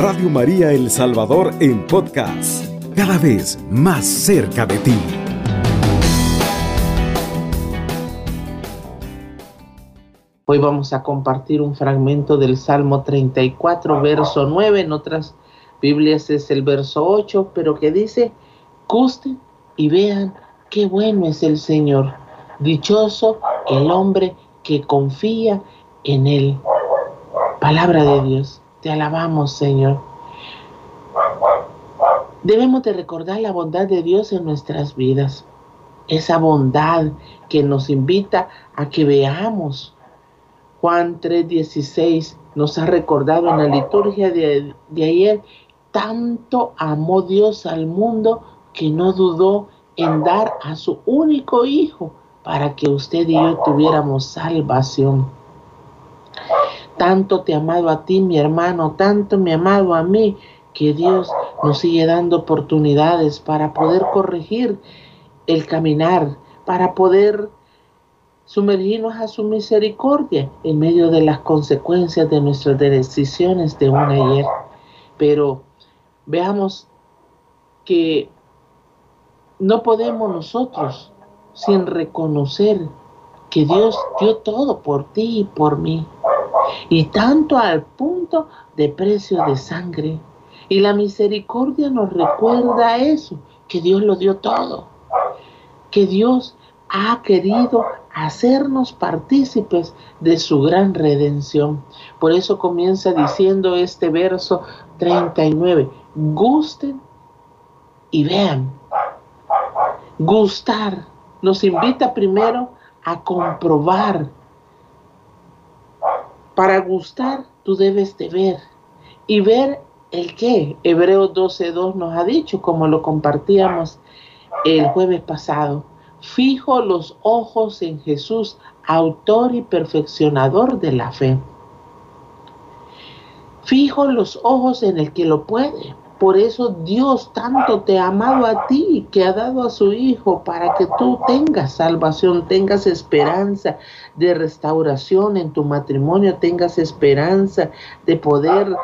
Radio María El Salvador en podcast, cada vez más cerca de ti. Hoy vamos a compartir un fragmento del Salmo 34, verso 9. En otras Biblias es el verso 8, pero que dice, gusten y vean qué bueno es el Señor. Dichoso el hombre que confía en Él. Palabra de Dios, te alabamos Señor. Debemos de recordar la bondad de Dios en nuestras vidas. Esa bondad que nos invita a que veamos. Juan 3:16 nos ha recordado en la liturgia de, de ayer, tanto amó Dios al mundo que no dudó en dar a su único hijo para que usted y yo tuviéramos salvación. Tanto te ha amado a ti, mi hermano, tanto me ha amado a mí, que Dios nos sigue dando oportunidades para poder corregir el caminar, para poder sumergirnos a su misericordia en medio de las consecuencias de nuestras decisiones de un ayer. Pero veamos que no podemos nosotros sin reconocer que Dios dio todo por ti y por mí. Y tanto al punto de precio de sangre. Y la misericordia nos recuerda eso, que Dios lo dio todo. Que Dios ha querido hacernos partícipes de su gran redención. Por eso comienza diciendo este verso 39, gusten y vean. Gustar nos invita primero a comprobar. Para gustar, tú debes de ver. Y ver el qué. Hebreos 12.2 nos ha dicho, como lo compartíamos el jueves pasado. Fijo los ojos en Jesús, autor y perfeccionador de la fe. Fijo los ojos en el que lo puede. Por eso Dios tanto te ha amado a ti que ha dado a su Hijo para que tú tengas salvación, tengas esperanza de restauración en tu matrimonio, tengas esperanza de poder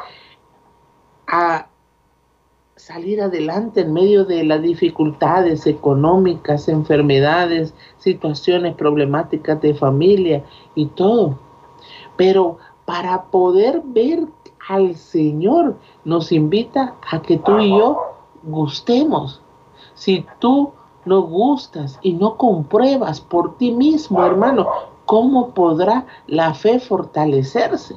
salir adelante en medio de las dificultades económicas, enfermedades, situaciones problemáticas de familia y todo. Pero para poder ver al Señor nos invita a que tú y yo gustemos. Si tú no gustas y no compruebas por ti mismo, hermano, ¿cómo podrá la fe fortalecerse?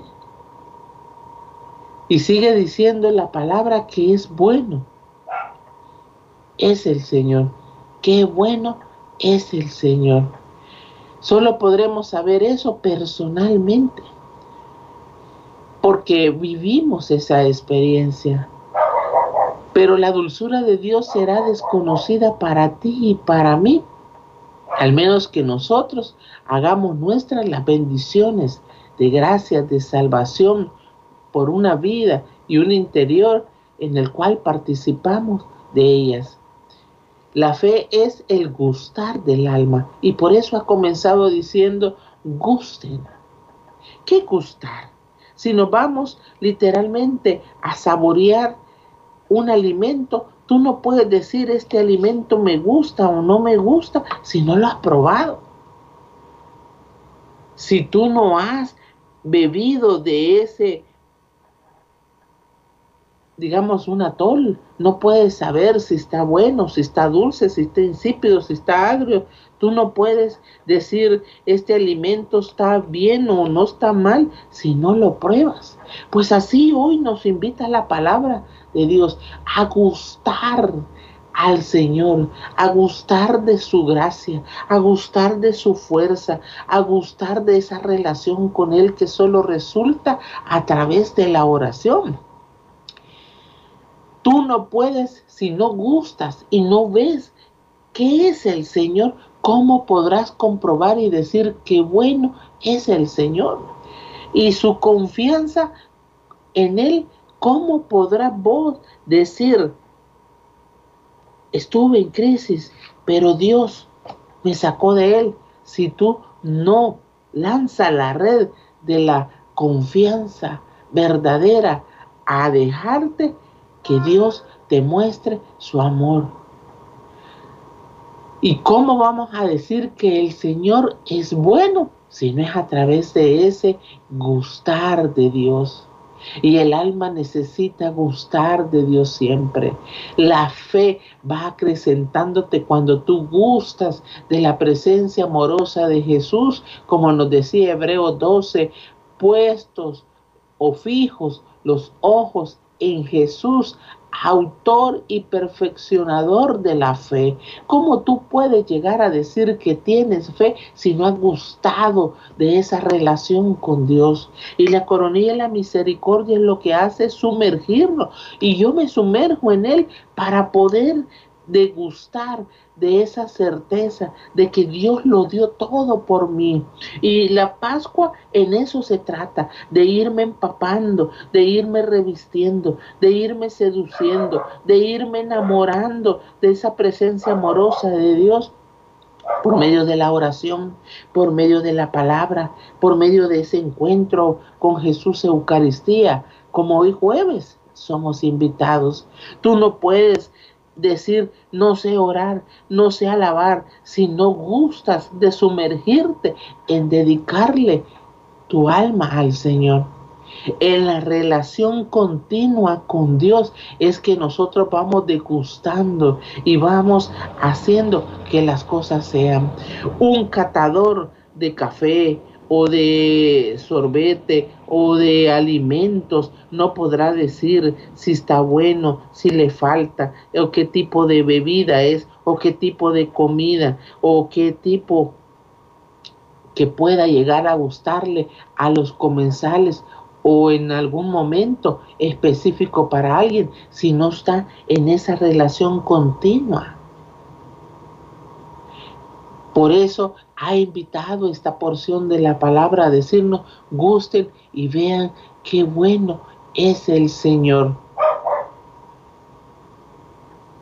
Y sigue diciendo la palabra que es bueno. Es el Señor. Qué bueno es el Señor. Solo podremos saber eso personalmente porque vivimos esa experiencia. Pero la dulzura de Dios será desconocida para ti y para mí, al menos que nosotros hagamos nuestras las bendiciones de gracias, de salvación por una vida y un interior en el cual participamos de ellas. La fe es el gustar del alma y por eso ha comenzado diciendo, gusten. ¿Qué gustar? Si nos vamos literalmente a saborear un alimento, tú no puedes decir este alimento me gusta o no me gusta si no lo has probado. Si tú no has bebido de ese, digamos, un atol, no puedes saber si está bueno, si está dulce, si está insípido, si está agrio, Tú no puedes decir este alimento está bien o no está mal si no lo pruebas. Pues así hoy nos invita la palabra de Dios a gustar al Señor, a gustar de su gracia, a gustar de su fuerza, a gustar de esa relación con Él que solo resulta a través de la oración. Tú no puedes si no gustas y no ves qué es el Señor, ¿cómo podrás comprobar y decir qué bueno es el Señor? Y su confianza en Él, ¿cómo podrás vos decir, estuve en crisis, pero Dios me sacó de Él? Si tú no lanzas la red de la confianza verdadera a dejarte que Dios te muestre su amor. ¿Y cómo vamos a decir que el Señor es bueno si no es a través de ese gustar de Dios? Y el alma necesita gustar de Dios siempre. La fe va acrecentándote cuando tú gustas de la presencia amorosa de Jesús, como nos decía Hebreo 12, puestos o fijos los ojos en Jesús, autor y perfeccionador de la fe. ¿Cómo tú puedes llegar a decir que tienes fe si no has gustado de esa relación con Dios? Y la coronilla de la misericordia es lo que hace sumergirlo. Y yo me sumerjo en él para poder degustar de esa certeza de que Dios lo dio todo por mí. Y la Pascua en eso se trata, de irme empapando, de irme revistiendo, de irme seduciendo, de irme enamorando de esa presencia amorosa de Dios por medio de la oración, por medio de la palabra, por medio de ese encuentro con Jesús Eucaristía, como hoy jueves somos invitados. Tú no puedes decir no sé orar, no sé alabar, si no gustas de sumergirte en dedicarle tu alma al Señor. En la relación continua con Dios es que nosotros vamos degustando y vamos haciendo que las cosas sean. Un catador de café, o de sorbete o de alimentos, no podrá decir si está bueno, si le falta, o qué tipo de bebida es, o qué tipo de comida, o qué tipo que pueda llegar a gustarle a los comensales o en algún momento específico para alguien si no está en esa relación continua. Por eso ha invitado esta porción de la palabra a decirnos, gusten y vean qué bueno es el Señor.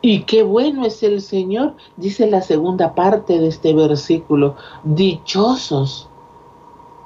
Y qué bueno es el Señor, dice la segunda parte de este versículo. Dichosos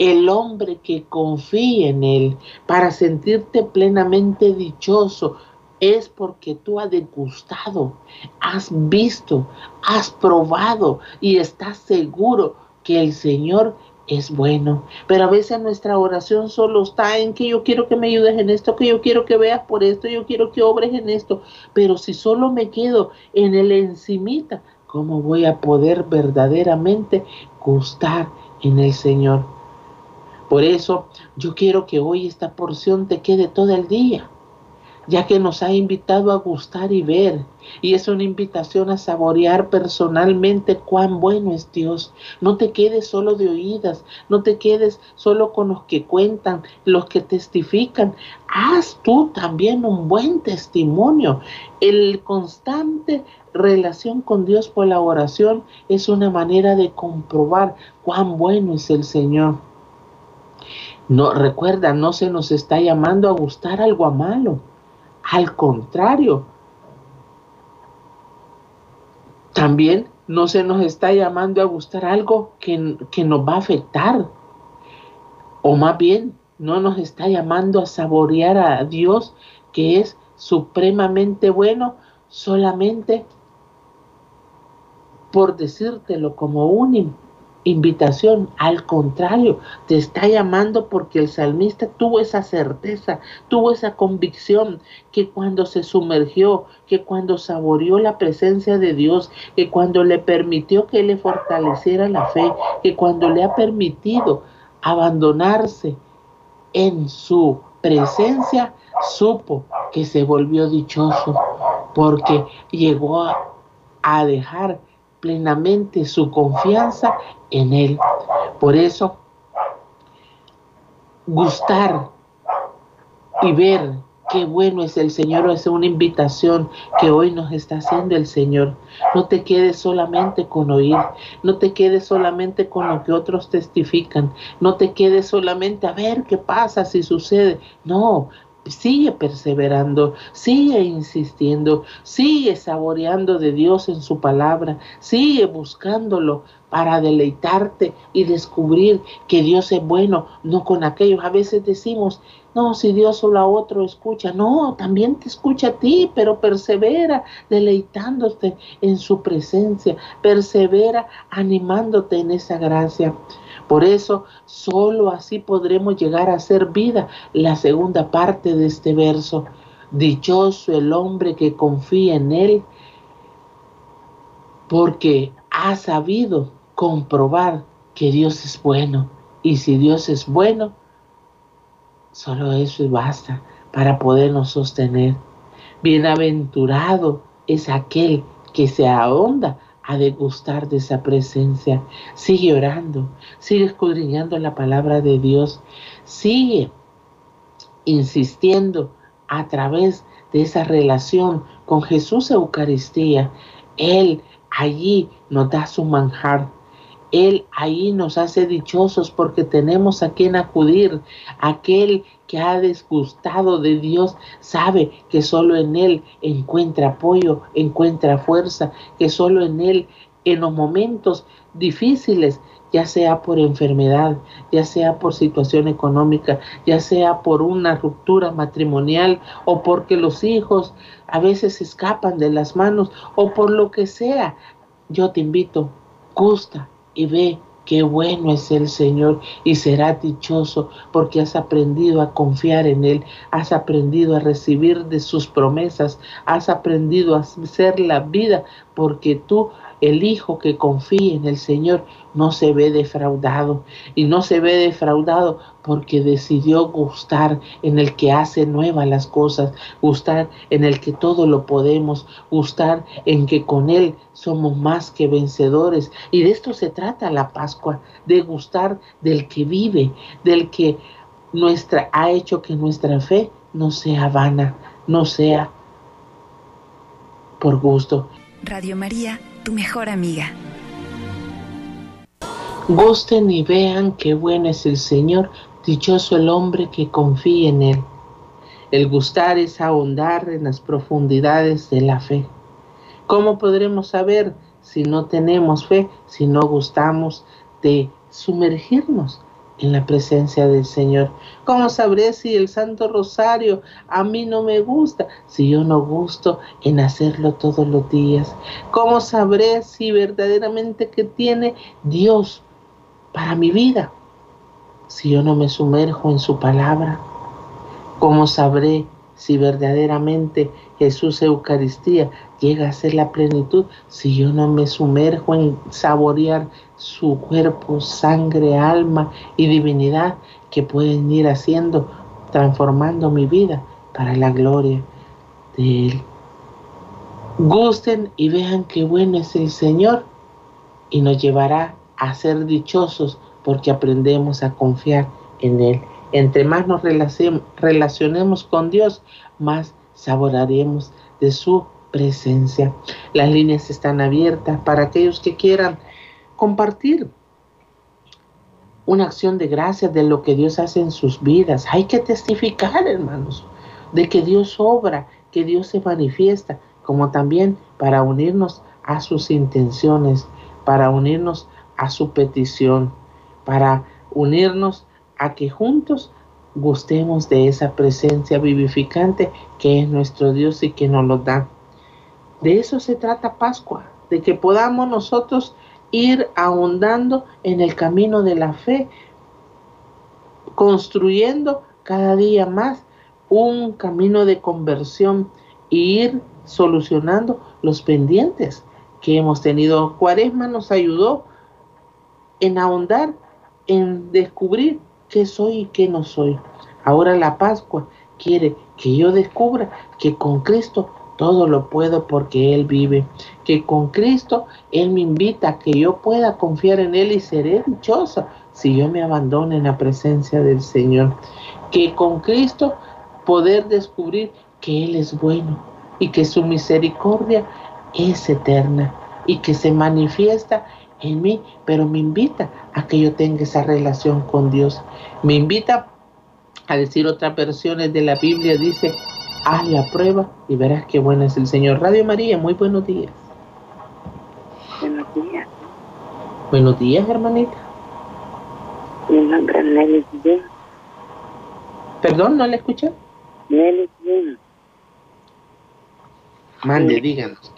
el hombre que confía en Él para sentirte plenamente dichoso, es porque tú has degustado, has visto, has probado y estás seguro que el Señor es bueno. Pero a veces nuestra oración solo está en que yo quiero que me ayudes en esto, que yo quiero que veas por esto, yo quiero que obres en esto. Pero si solo me quedo en el encimita, ¿cómo voy a poder verdaderamente gustar en el Señor? Por eso yo quiero que hoy esta porción te quede todo el día ya que nos ha invitado a gustar y ver. Y es una invitación a saborear personalmente cuán bueno es Dios. No te quedes solo de oídas, no te quedes solo con los que cuentan, los que testifican. Haz tú también un buen testimonio. El constante relación con Dios por la oración es una manera de comprobar cuán bueno es el Señor. No, recuerda, no se nos está llamando a gustar algo a malo al contrario, también no se nos está llamando a gustar algo que, que nos va a afectar. O más bien, no nos está llamando a saborear a Dios que es supremamente bueno solamente por decírtelo como un invitación, al contrario, te está llamando porque el salmista tuvo esa certeza, tuvo esa convicción que cuando se sumergió, que cuando saboreó la presencia de Dios, que cuando le permitió que le fortaleciera la fe, que cuando le ha permitido abandonarse en su presencia, supo que se volvió dichoso porque llegó a, a dejar plenamente su confianza en Él. Por eso, gustar y ver qué bueno es el Señor es una invitación que hoy nos está haciendo el Señor. No te quedes solamente con oír, no te quedes solamente con lo que otros testifican, no te quedes solamente a ver qué pasa si sucede. No, sigue perseverando, sigue insistiendo, sigue saboreando de Dios en su palabra, sigue buscándolo para deleitarte y descubrir que Dios es bueno, no con aquellos. A veces decimos, no, si Dios solo a otro escucha, no, también te escucha a ti, pero persevera deleitándote en su presencia, persevera animándote en esa gracia. Por eso, solo así podremos llegar a hacer vida la segunda parte de este verso. Dichoso el hombre que confía en él, porque ha sabido comprobar que Dios es bueno. Y si Dios es bueno, solo eso basta para podernos sostener. Bienaventurado es aquel que se ahonda a degustar de esa presencia. Sigue orando, sigue escudriñando la palabra de Dios, sigue insistiendo a través de esa relación con Jesús Eucaristía. Él allí nos da su manjar. Él ahí nos hace dichosos porque tenemos a quien acudir. Aquel que ha desgustado de Dios sabe que solo en Él encuentra apoyo, encuentra fuerza, que solo en Él en los momentos difíciles, ya sea por enfermedad, ya sea por situación económica, ya sea por una ruptura matrimonial o porque los hijos a veces escapan de las manos o por lo que sea, yo te invito, gusta y ve Qué bueno es el Señor y serás dichoso porque has aprendido a confiar en Él, has aprendido a recibir de sus promesas, has aprendido a hacer la vida porque tú el hijo que confía en el Señor no se ve defraudado y no se ve defraudado porque decidió gustar en el que hace nuevas las cosas, gustar en el que todo lo podemos, gustar en que con Él somos más que vencedores. Y de esto se trata la Pascua, de gustar del que vive, del que nuestra ha hecho que nuestra fe no sea vana, no sea por gusto. Radio María tu mejor amiga. Gusten y vean qué bueno es el Señor, dichoso el hombre que confía en Él. El gustar es ahondar en las profundidades de la fe. ¿Cómo podremos saber si no tenemos fe, si no gustamos de sumergirnos en la presencia del Señor. ¿Cómo sabré si el Santo Rosario a mí no me gusta si yo no gusto en hacerlo todos los días? ¿Cómo sabré si verdaderamente que tiene Dios para mi vida si yo no me sumerjo en su palabra? ¿Cómo sabré si verdaderamente Jesús Eucaristía llega a ser la plenitud si yo no me sumerjo en saborear su cuerpo, sangre, alma y divinidad que pueden ir haciendo, transformando mi vida para la gloria de Él. Gusten y vean qué bueno es el Señor y nos llevará a ser dichosos porque aprendemos a confiar en Él. Entre más nos relacionemos con Dios, más saborearemos de su presencia. Las líneas están abiertas para aquellos que quieran compartir una acción de gracias de lo que Dios hace en sus vidas. Hay que testificar, hermanos, de que Dios obra, que Dios se manifiesta, como también para unirnos a sus intenciones, para unirnos a su petición, para unirnos a que juntos gustemos de esa presencia vivificante que es nuestro Dios y que nos lo da. De eso se trata Pascua, de que podamos nosotros ir ahondando en el camino de la fe, construyendo cada día más un camino de conversión e ir solucionando los pendientes que hemos tenido. Cuaresma nos ayudó en ahondar, en descubrir qué soy y qué no soy. Ahora la Pascua quiere que yo descubra que con Cristo todo lo puedo porque Él vive. Que con Cristo Él me invita a que yo pueda confiar en Él y seré dichosa si yo me abandono en la presencia del Señor. Que con Cristo poder descubrir que Él es bueno y que su misericordia es eterna y que se manifiesta en mí, pero me invita a que yo tenga esa relación con Dios. Me invita a decir otras versiones de la Biblia, dice, haz la prueba y verás qué bueno es el Señor. Radio María, muy buenos días. Buenos días. Buenos días, hermanita. Mi nombre es Nelly Guillén. Perdón, ¿no le escuché? Nelly Guillén. Mande, Sí. díganos.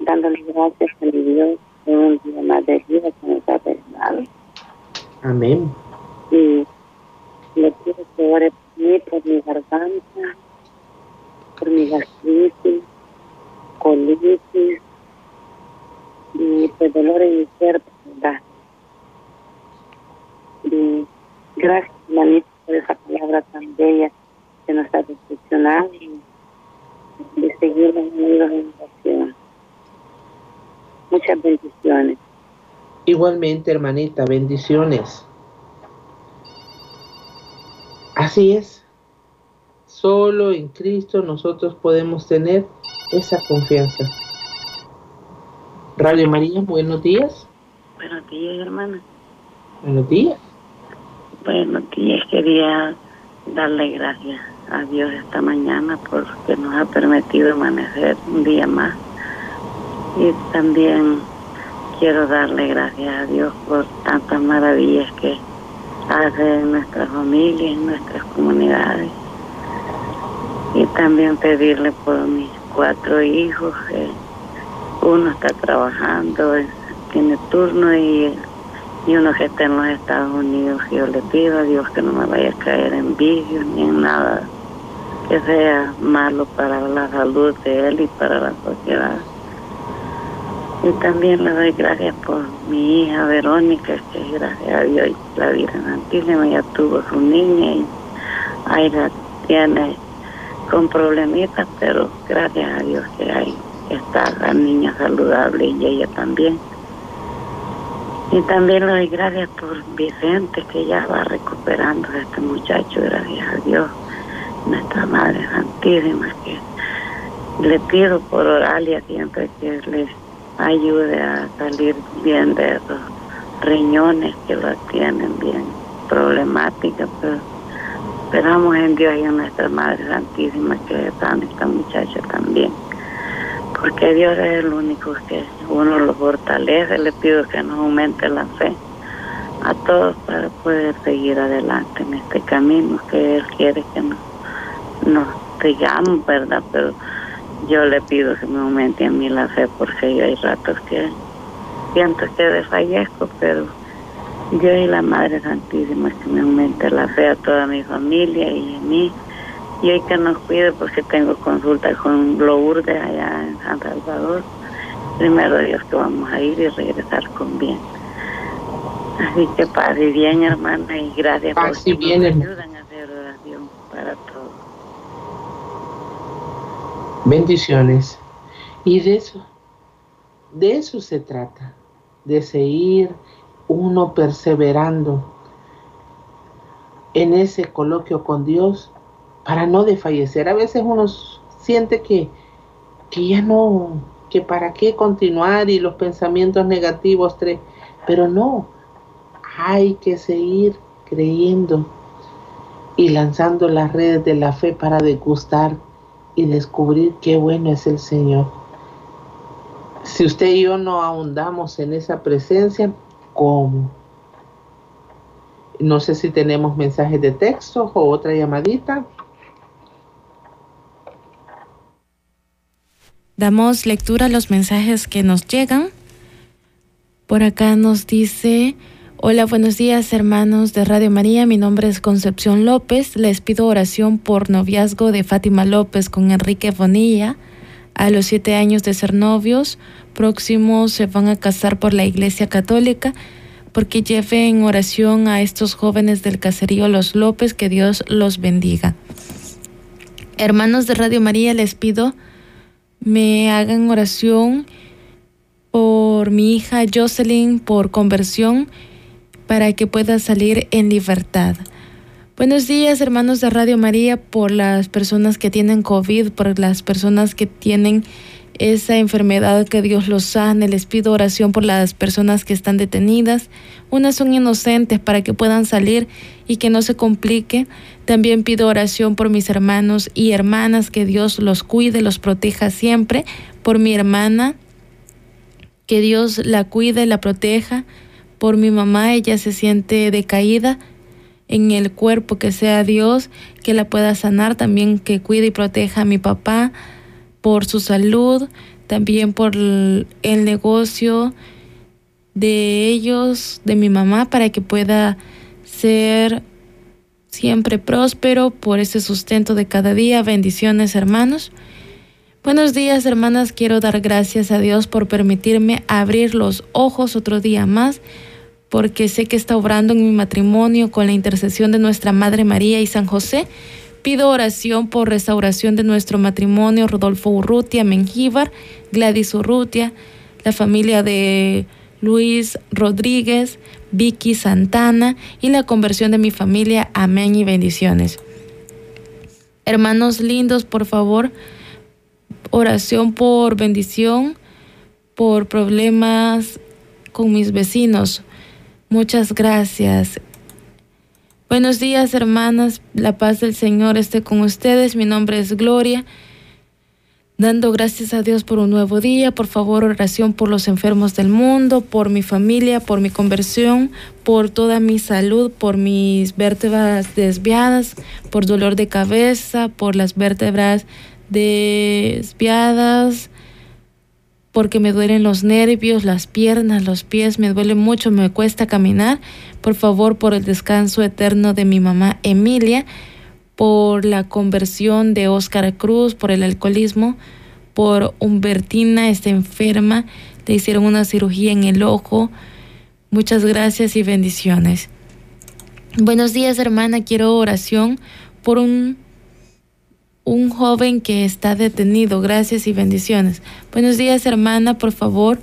Dándole gracias a mi Dios por un día más de vida que nos ha regalado. Amén. Y le pido que ore por mí, por mi garganta, por mi gastritis, colitis y pues dolor en mi cuerpo, ¿verdad? Y gracias, manito, por esa palabra tan bella que nos ha reflexionado y de seguir unidos en oración. Muchas bendiciones. Igualmente, hermanita, bendiciones. Así es. Solo en Cristo nosotros podemos tener esa confianza. Radio María, buenos días. Buenos días, hermana. Buenos días. Buenos días. Quería darle gracias a Dios esta mañana porque nos ha permitido amanecer un día más. Y también quiero darle gracias a Dios por tantas maravillas que hace en nuestra familia, en nuestras comunidades. Y también pedirle por mis cuatro hijos, que uno está trabajando, tiene turno y, y uno que está en los Estados Unidos. Yo le pido a Dios que no me vaya a caer en vicios ni en nada que sea malo para la salud de él y para la sociedad. Y también le doy gracias por mi hija Verónica, que gracias a Dios la Virgen Santísima ya tuvo su niña y ahí la tiene con problemitas, pero gracias a Dios que hay está la niña saludable y ella también. Y también le doy gracias por Vicente, que ya va recuperando a este muchacho, gracias a Dios, nuestra Madre Santísima, que le pido por Oralia siempre que les ayude a salir bien de esos riñones que lo tienen bien problemáticas, pero esperamos en Dios y en nuestra Madre Santísima que sane esta muchacha también porque Dios es el único que uno lo fortalece. Le pido que nos aumente la fe a todos para poder seguir adelante en este camino que Él quiere que nos, nos sigamos, ¿verdad? Pero yo le pido que me aumente a mí la fe porque yo hay ratos que siento que desfallezco, pero yo y la Madre Santísima que me aumente la fe a toda mi familia y a mí y hay que nos cuide porque tengo consulta con Lourdes allá en San Salvador. Primero Dios que vamos a ir y regresar con bien. Así que paz y bien, hermana, y gracias Paz porque y bien, ayudan a hacer oración para todos. Bendiciones. Y de eso, de eso se trata, de seguir uno perseverando en ese coloquio con Dios para no desfallecer. A veces uno siente que, que ya no, que para qué continuar y los pensamientos negativos, pero no, hay que seguir creyendo y lanzando las redes de la fe para degustar y descubrir qué bueno es el Señor. Si usted y yo no ahondamos en esa presencia, ¿cómo? No sé si tenemos mensajes de texto o otra llamadita. Damos lectura a los mensajes que nos llegan. Por acá nos dice, hola, buenos días hermanos de Radio María, mi nombre es Concepción López, les pido oración por noviazgo de Fátima López con Enrique Bonilla. A los siete años de ser novios, próximos se van a casar por la Iglesia Católica, porque lleve en oración a estos jóvenes del caserío Los López, que Dios los bendiga. Hermanos de Radio María, les pido me hagan oración por mi hija Jocelyn por conversión para que pueda salir en libertad. Buenos días hermanos de Radio María por las personas que tienen COVID, por las personas que tienen esa enfermedad, que Dios los sane. Les pido oración por las personas que están detenidas. Unas son inocentes para que puedan salir y que no se complique. También pido oración por mis hermanos y hermanas, que Dios los cuide, los proteja siempre. Por mi hermana, que Dios la cuide, la proteja. Por mi mamá, ella se siente decaída en el cuerpo, que sea Dios que la pueda sanar, también que cuide y proteja a mi papá por su salud, también por el negocio de ellos, de mi mamá, para que pueda ser siempre próspero por ese sustento de cada día. Bendiciones, hermanos. Buenos días, hermanas. Quiero dar gracias a Dios por permitirme abrir los ojos otro día más, porque sé que está obrando en mi matrimonio con la intercesión de nuestra Madre María y San José. Pido oración por restauración de nuestro matrimonio, Rodolfo Urrutia Mengíbar, Gladys Urrutia, la familia de Luis Rodríguez, Vicky Santana y la conversión de mi familia. Amén y bendiciones. Hermanos lindos, por favor, oración por bendición, por problemas con mis vecinos. Muchas gracias. Buenos días, hermanas. La paz del Señor esté con ustedes. Mi nombre es Gloria. Dando gracias a Dios por un nuevo día. Por favor, oración por los enfermos del mundo, por mi familia, por mi conversión, por toda mi salud, por mis vértebras desviadas, por dolor de cabeza, por las vértebras desviadas, porque me duelen los nervios, las piernas, los pies, me duele mucho, me cuesta caminar. Por favor, por el descanso eterno de mi mamá Emilia, por la conversión de Óscar Cruz, por el alcoholismo, por Humbertina, está enferma, le hicieron una cirugía en el ojo. Muchas gracias y bendiciones. Buenos días, hermana, quiero oración por un un joven que está detenido. Gracias y bendiciones. Buenos días, hermana. Por favor,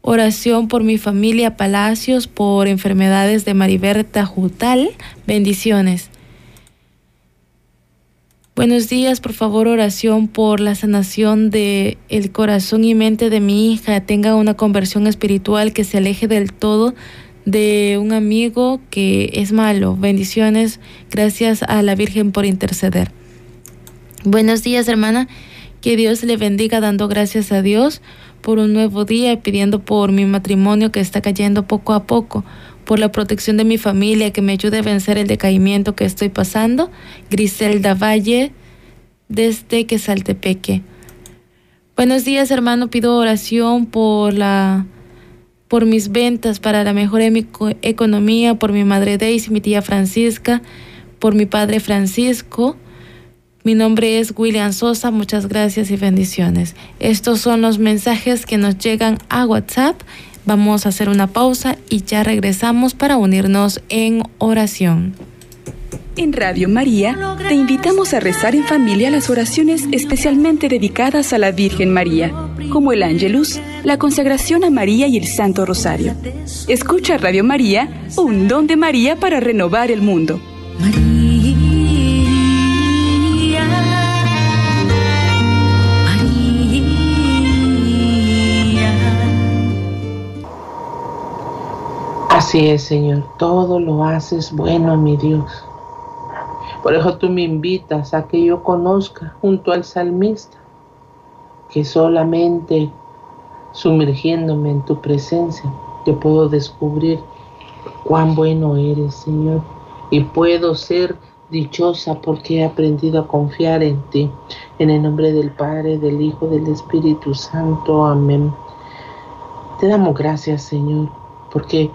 oración por mi familia Palacios, por enfermedades de Mariberta Jutal. Bendiciones. Buenos días, por favor, oración por la sanación de el corazón y mente de mi hija, tenga una conversión espiritual que se aleje del todo de un amigo que es malo. Bendiciones. Gracias a la Virgen por interceder. Buenos días, hermana. Que Dios le bendiga dando gracias a Dios por un nuevo día y pidiendo por mi matrimonio que está cayendo poco a poco, por la protección de mi familia, que me ayude a vencer el decaimiento que estoy pasando. Griselda Valle, desde Quesaltepeque. Buenos días, hermano. Pido oración por la por mis ventas, para la mejora de mi economía, por mi madre Daisy, mi tía Francisca, por mi padre Francisco mi nombre es William Sosa, muchas gracias y bendiciones. Estos son los mensajes que nos llegan a WhatsApp. Vamos a hacer una pausa y ya regresamos para unirnos en oración. En Radio María te invitamos a rezar en familia las oraciones especialmente dedicadas a la Virgen María, como el Ángelus, la consagración a María y el Santo Rosario. Escucha Radio María, un don de María para renovar el mundo. Así Señor, todo lo haces bueno, mi Dios. Por eso tú me invitas a que yo conozca junto al salmista que solamente sumergiéndome en tu presencia te puedo descubrir cuán bueno eres, Señor. Y puedo ser dichosa porque he aprendido a confiar en ti. En el nombre del Padre, del Hijo, del Espíritu Santo. Amén. Te damos gracias, Señor, porque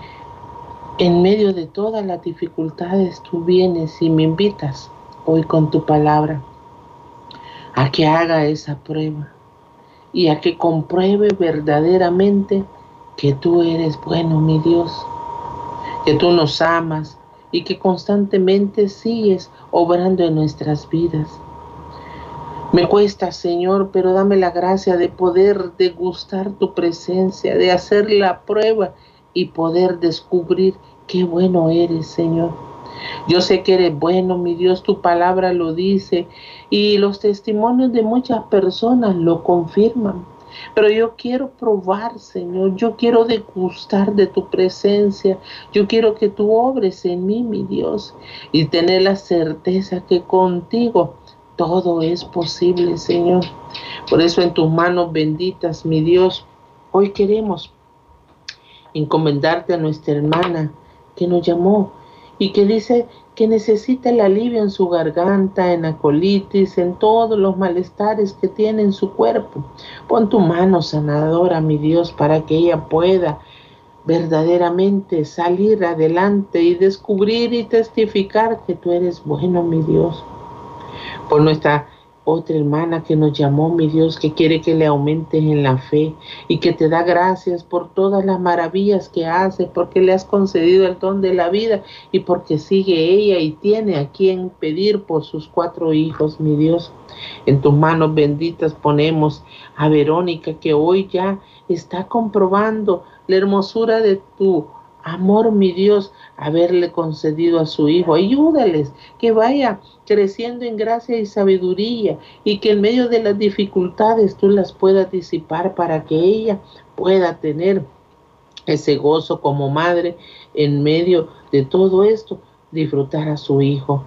en medio de todas las dificultades tú vienes y me invitas hoy con tu palabra a que haga esa prueba y a que compruebe verdaderamente que tú eres bueno, mi Dios, que tú nos amas y que constantemente sigues obrando en nuestras vidas. Me cuesta, Señor, pero dame la gracia de poder degustar tu presencia, de hacer la prueba y poder descubrir Qué bueno eres, Señor. Yo sé que eres bueno, mi Dios, tu palabra lo dice y los testimonios de muchas personas lo confirman. Pero yo quiero probar, Señor, yo quiero degustar de tu presencia, yo quiero que tú obres en mí, mi Dios, y tener la certeza que contigo todo es posible, Señor. Por eso en tus manos benditas, mi Dios, hoy queremos encomendarte a nuestra hermana que nos llamó y que dice que necesita el alivio en su garganta, en la colitis, en todos los malestares que tiene en su cuerpo. Pon tu mano sanadora, mi Dios, para que ella pueda verdaderamente salir adelante y descubrir y testificar que tú eres bueno, mi Dios. Por nuestra otra hermana que nos llamó, mi Dios, que quiere que le aumentes en la fe y que te da gracias por todas las maravillas que hace, porque le has concedido el don de la vida y porque sigue ella y tiene a quien pedir por sus cuatro hijos, mi Dios. En tus manos benditas ponemos a Verónica que hoy ya está comprobando la hermosura de tu amor, mi Dios, haberle concedido a su Hijo. Ayúdales que vaya creciendo en gracia y sabiduría y que en medio de las dificultades tú las puedas disipar para que ella pueda tener ese gozo como madre en medio de todo esto, disfrutar a su Hijo.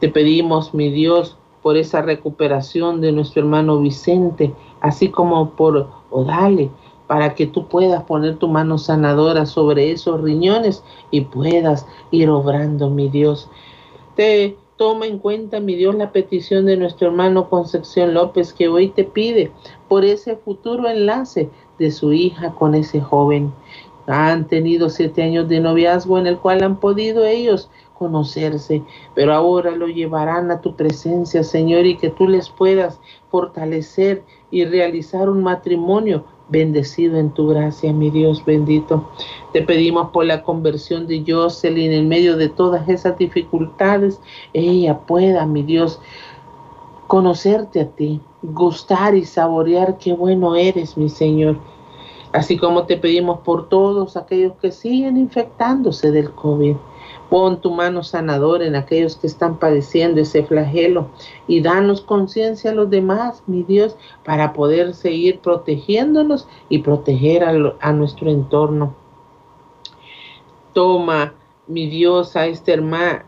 Te pedimos, mi Dios, por esa recuperación de nuestro hermano Vicente, así como por Odale, para que tú puedas poner tu mano sanadora sobre esos riñones y puedas ir obrando, mi Dios. Te toma en cuenta, mi Dios, la petición de nuestro hermano Concepción López, que hoy te pide por ese futuro enlace de su hija con ese joven. Han tenido siete años de noviazgo en el cual han podido ellos conocerse, pero ahora lo llevarán a tu presencia, Señor, y que tú les puedas fortalecer y realizar un matrimonio bendecido en tu gracia, mi Dios bendito. Te pedimos por la conversión de Jocelyn en medio de todas esas dificultades, ella pueda, mi Dios, conocerte a ti, gustar y saborear qué bueno eres, mi Señor. Así como te pedimos por todos aquellos que siguen infectándose del COVID. Pon tu mano sanadora en aquellos que están padeciendo ese flagelo y danos conciencia a los demás, mi Dios, para poder seguir protegiéndonos y proteger a, nuestro entorno. Toma, mi Dios, a esta hermana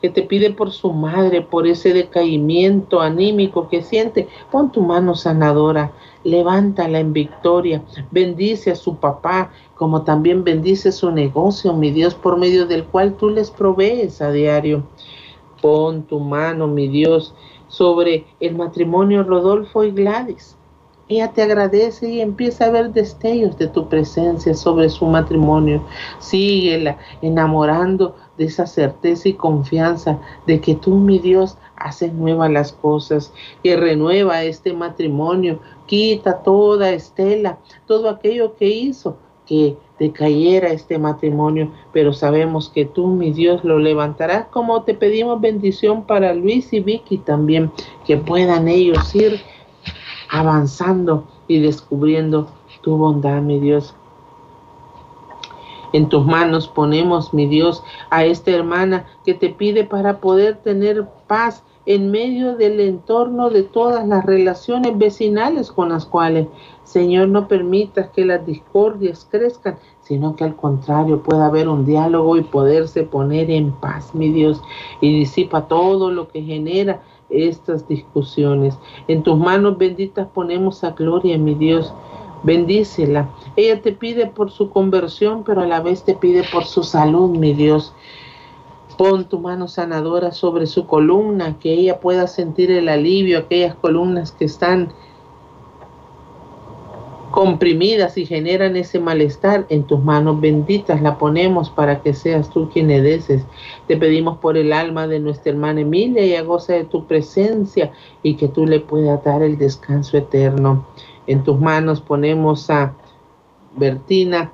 que te pide por su madre, por ese decaimiento anímico que siente. Pon tu mano sanadora, levántala en victoria, bendice a su papá, como también bendice su negocio, mi Dios, por medio del cual tú les provees a diario. Pon tu mano, mi Dios, sobre el matrimonio Rodolfo y Gladys. Ella te agradece y empieza a ver destellos de tu presencia sobre su matrimonio. Síguela enamorando de esa certeza y confianza de que tú, mi Dios, haces nuevas las cosas, que renueva este matrimonio, quita toda estela, todo aquello que hizo que decayera este matrimonio, pero sabemos que tú, mi Dios, lo levantarás como te pedimos bendición para Luis y Vicky también, que puedan ellos ir avanzando y descubriendo tu bondad, mi Dios. En tus manos ponemos, mi Dios, a esta hermana que te pide para poder tener paz en medio del entorno de todas las relaciones vecinales con las cuales, Señor, no permitas que las discordias crezcan, sino que al contrario pueda haber un diálogo y poderse poner en paz, mi Dios, y disipa todo lo que genera estas discusiones. En tus manos benditas ponemos a Gloria, mi Dios bendícela. Ella te pide por su conversión, pero a la vez te pide por su salud, mi Dios. Pon tu mano sanadora sobre su columna, que ella pueda sentir el alivio, aquellas columnas que están comprimidas y generan ese malestar, en tus manos benditas la ponemos para que seas tú quien le deses. Te pedimos por el alma de nuestra hermana Emilia y goza de tu presencia y que tú le puedas dar el descanso eterno. En tus manos. Ponemos a Bertina,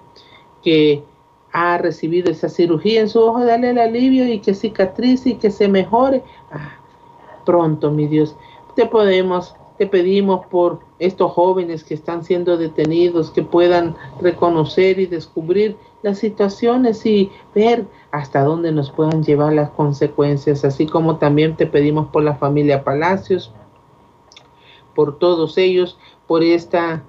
que ha recibido esa cirugía en su ojo, dale el alivio y que cicatrice y que se mejore. Ah, pronto, mi Dios, te podemos, te pedimos por estos jóvenes que están siendo detenidos, que puedan reconocer y descubrir las situaciones y ver hasta dónde nos puedan llevar las consecuencias, así como también te pedimos por la familia Palacios, por todos ellos, por esta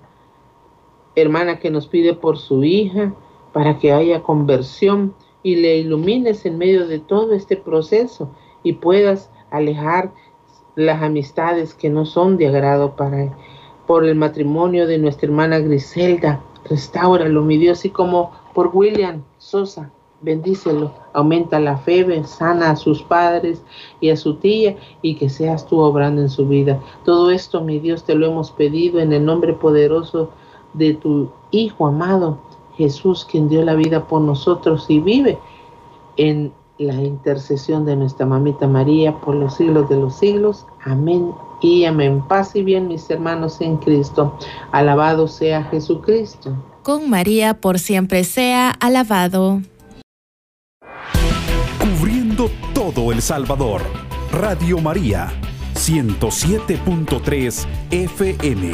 hermana que nos pide por su hija, para que haya conversión y le ilumines en medio de todo este proceso y puedas alejar las amistades que no son de agrado para él. Por el matrimonio de nuestra hermana Griselda, Restáuralo, mi Dios, y como por William Sosa, bendícelo, aumenta la fe, sana a sus padres y a su tía y que seas tú obrando en su vida. Todo esto, mi Dios, te lo hemos pedido en el nombre poderoso de tu Hijo amado, Jesús, quien dio la vida por nosotros y vive en la intercesión de nuestra mamita María por los siglos de los siglos. Amén y amén. Paz y bien, mis hermanos en Cristo. Alabado sea Jesucristo. Con María por siempre sea alabado. El Salvador. Radio María, 107.3 FM.